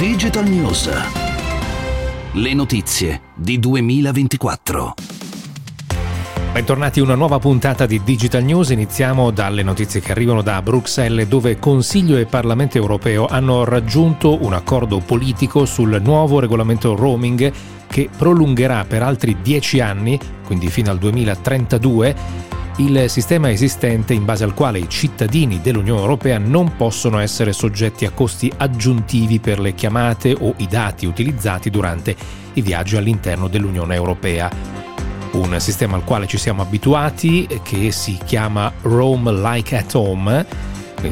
Digital News. Le notizie di 2024. Bentornati a una nuova puntata di Digital News. Iniziamo dalle notizie che arrivano da Bruxelles, dove Consiglio e Parlamento europeo hanno raggiunto un accordo politico sul nuovo regolamento roaming che prolungherà per altri 10 anni, quindi fino al 2032, il sistema esistente in base al quale i cittadini dell'Unione Europea non possono essere soggetti a costi aggiuntivi per le chiamate o i dati utilizzati durante i viaggi all'interno dell'Unione Europea un sistema al quale ci siamo abituati che si chiama Roam Like at Home.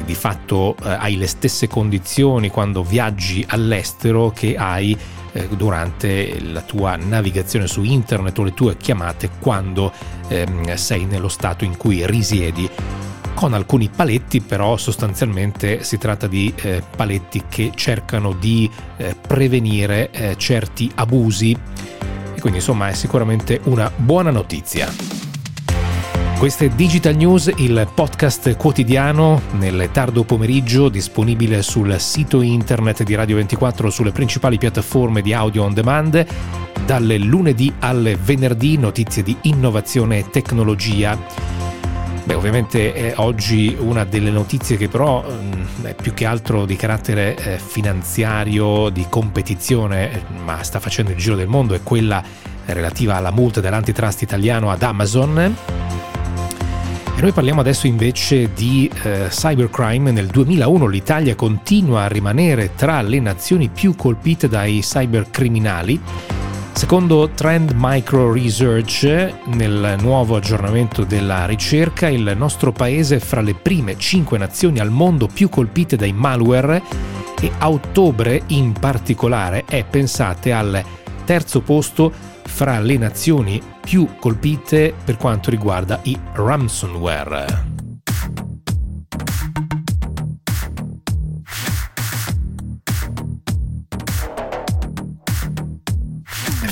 Di fatto eh, hai le stesse condizioni quando viaggi all'estero che hai eh, durante la tua navigazione su internet o le tue chiamate quando ehm, sei nello stato in cui risiedi con alcuni paletti, però sostanzialmente si tratta di eh, paletti che cercano di eh, prevenire eh, certi abusi e quindi insomma è sicuramente una buona notizia. Questo è Digital News, il podcast quotidiano nel tardo pomeriggio disponibile sul sito internet di Radio 24 sulle principali piattaforme di audio on demand. Dalle lunedì al venerdì notizie di innovazione e tecnologia. Beh, ovviamente eh, oggi una delle notizie che però mm, è più che altro di carattere eh, finanziario, di competizione, eh, ma sta facendo il giro del mondo, è quella relativa alla multa dell'antitrust italiano ad Amazon. E noi parliamo adesso invece di eh, cybercrime. Nel 2001 l'Italia continua a rimanere tra le nazioni più colpite dai cybercriminali Secondo Trend Micro Research, nel nuovo aggiornamento della ricerca, il nostro paese è fra le prime 5 nazioni al mondo più colpite dai malware e a ottobre in particolare è, pensate, al terzo posto fra le nazioni più colpite per quanto riguarda i ransomware.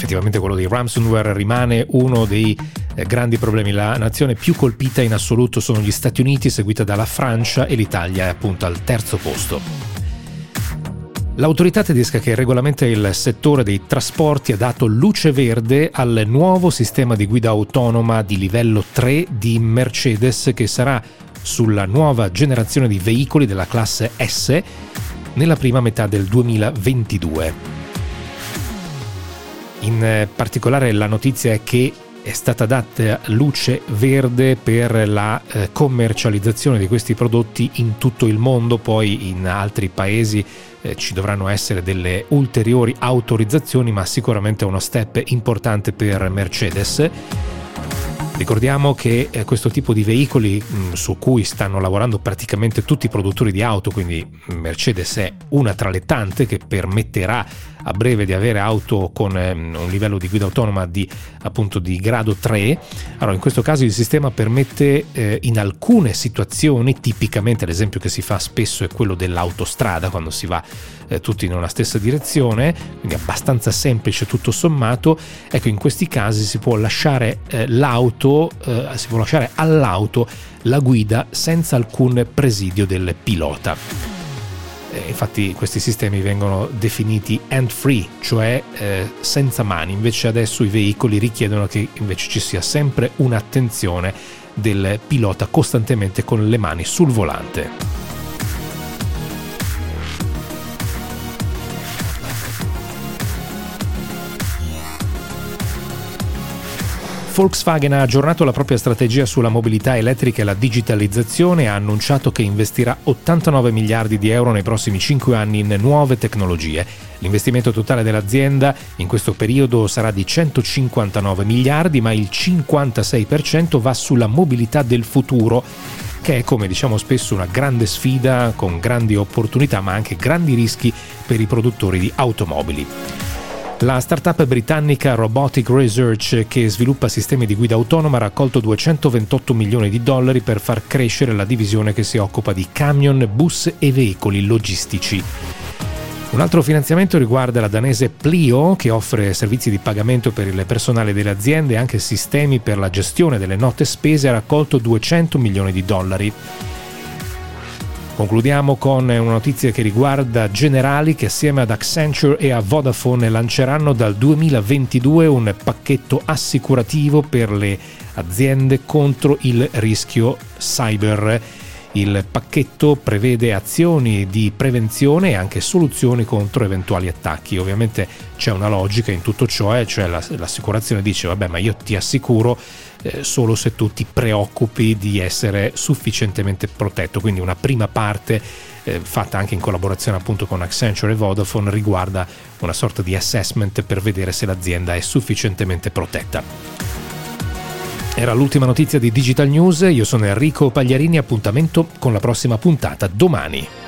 effettivamente quello dei ransomware rimane uno dei eh, grandi problemi. La nazione più colpita in assoluto sono gli Stati Uniti, seguita dalla Francia e l'Italia è appunto al terzo posto. L'autorità tedesca che regolamenta il settore dei trasporti ha dato luce verde al nuovo sistema di guida autonoma di livello 3 di Mercedes che sarà sulla nuova generazione di veicoli della classe S nella prima metà del 2022. In eh, particolare la notizia è che è stata data luce verde per la eh, commercializzazione di questi prodotti in tutto il mondo, poi in altri paesi eh, ci dovranno essere delle ulteriori autorizzazioni, ma sicuramente è uno step importante per Mercedes. Ricordiamo che eh, questo tipo di veicoli mm, su cui stanno lavorando praticamente tutti i produttori di auto, quindi Mercedes è una tra le tante che permetterà a breve di avere auto con eh, un livello di guida autonoma di, appunto, di grado 3. Allora, in questo caso il sistema permette eh, in alcune situazioni, tipicamente l'esempio che si fa spesso è quello dell'autostrada, quando si va eh, tutti in una stessa direzione, quindi abbastanza semplice tutto sommato, ecco in questi casi si può lasciare eh, l'auto, eh, si può lasciare all'auto la guida senza alcun presidio del pilota. Eh, infatti questi sistemi vengono definiti hand free, cioè eh, senza mani, invece adesso i veicoli richiedono che invece ci sia sempre un'attenzione del pilota costantemente con le mani sul volante. Volkswagen ha aggiornato la propria strategia sulla mobilità elettrica e la digitalizzazione e ha annunciato che investirà 89 miliardi di euro nei prossimi 5 anni in nuove tecnologie. L'investimento totale dell'azienda in questo periodo sarà di 159 miliardi, ma il 56% va sulla mobilità del futuro che è come diciamo spesso una grande sfida con grandi opportunità ma anche grandi rischi per i produttori di automobili. La startup britannica Robotic Research, che sviluppa sistemi di guida autonoma, ha raccolto 228 milioni di dollari per far crescere la divisione che si occupa di camion, bus e veicoli logistici. Un altro finanziamento riguarda la danese Plio, che offre servizi di pagamento per il personale delle aziende e anche sistemi per la gestione delle note spese, ha raccolto 200 milioni di dollari. Concludiamo con una notizia che riguarda Generali che assieme ad Accenture e a Vodafone lanceranno dal 2022 un pacchetto assicurativo per le aziende contro il rischio cyber. Il pacchetto prevede azioni di prevenzione e anche soluzioni contro eventuali attacchi. Ovviamente c'è una logica in tutto ciò, eh, cioè l'assicurazione dice vabbè ma io ti assicuro eh, solo se tu ti preoccupi di essere sufficientemente protetto. Quindi una prima parte eh, fatta anche in collaborazione appunto con Accenture e Vodafone riguarda una sorta di assessment per vedere se l'azienda è sufficientemente protetta. Era l'ultima notizia di Digital News, io sono Enrico Pagliarini, appuntamento con la prossima puntata domani.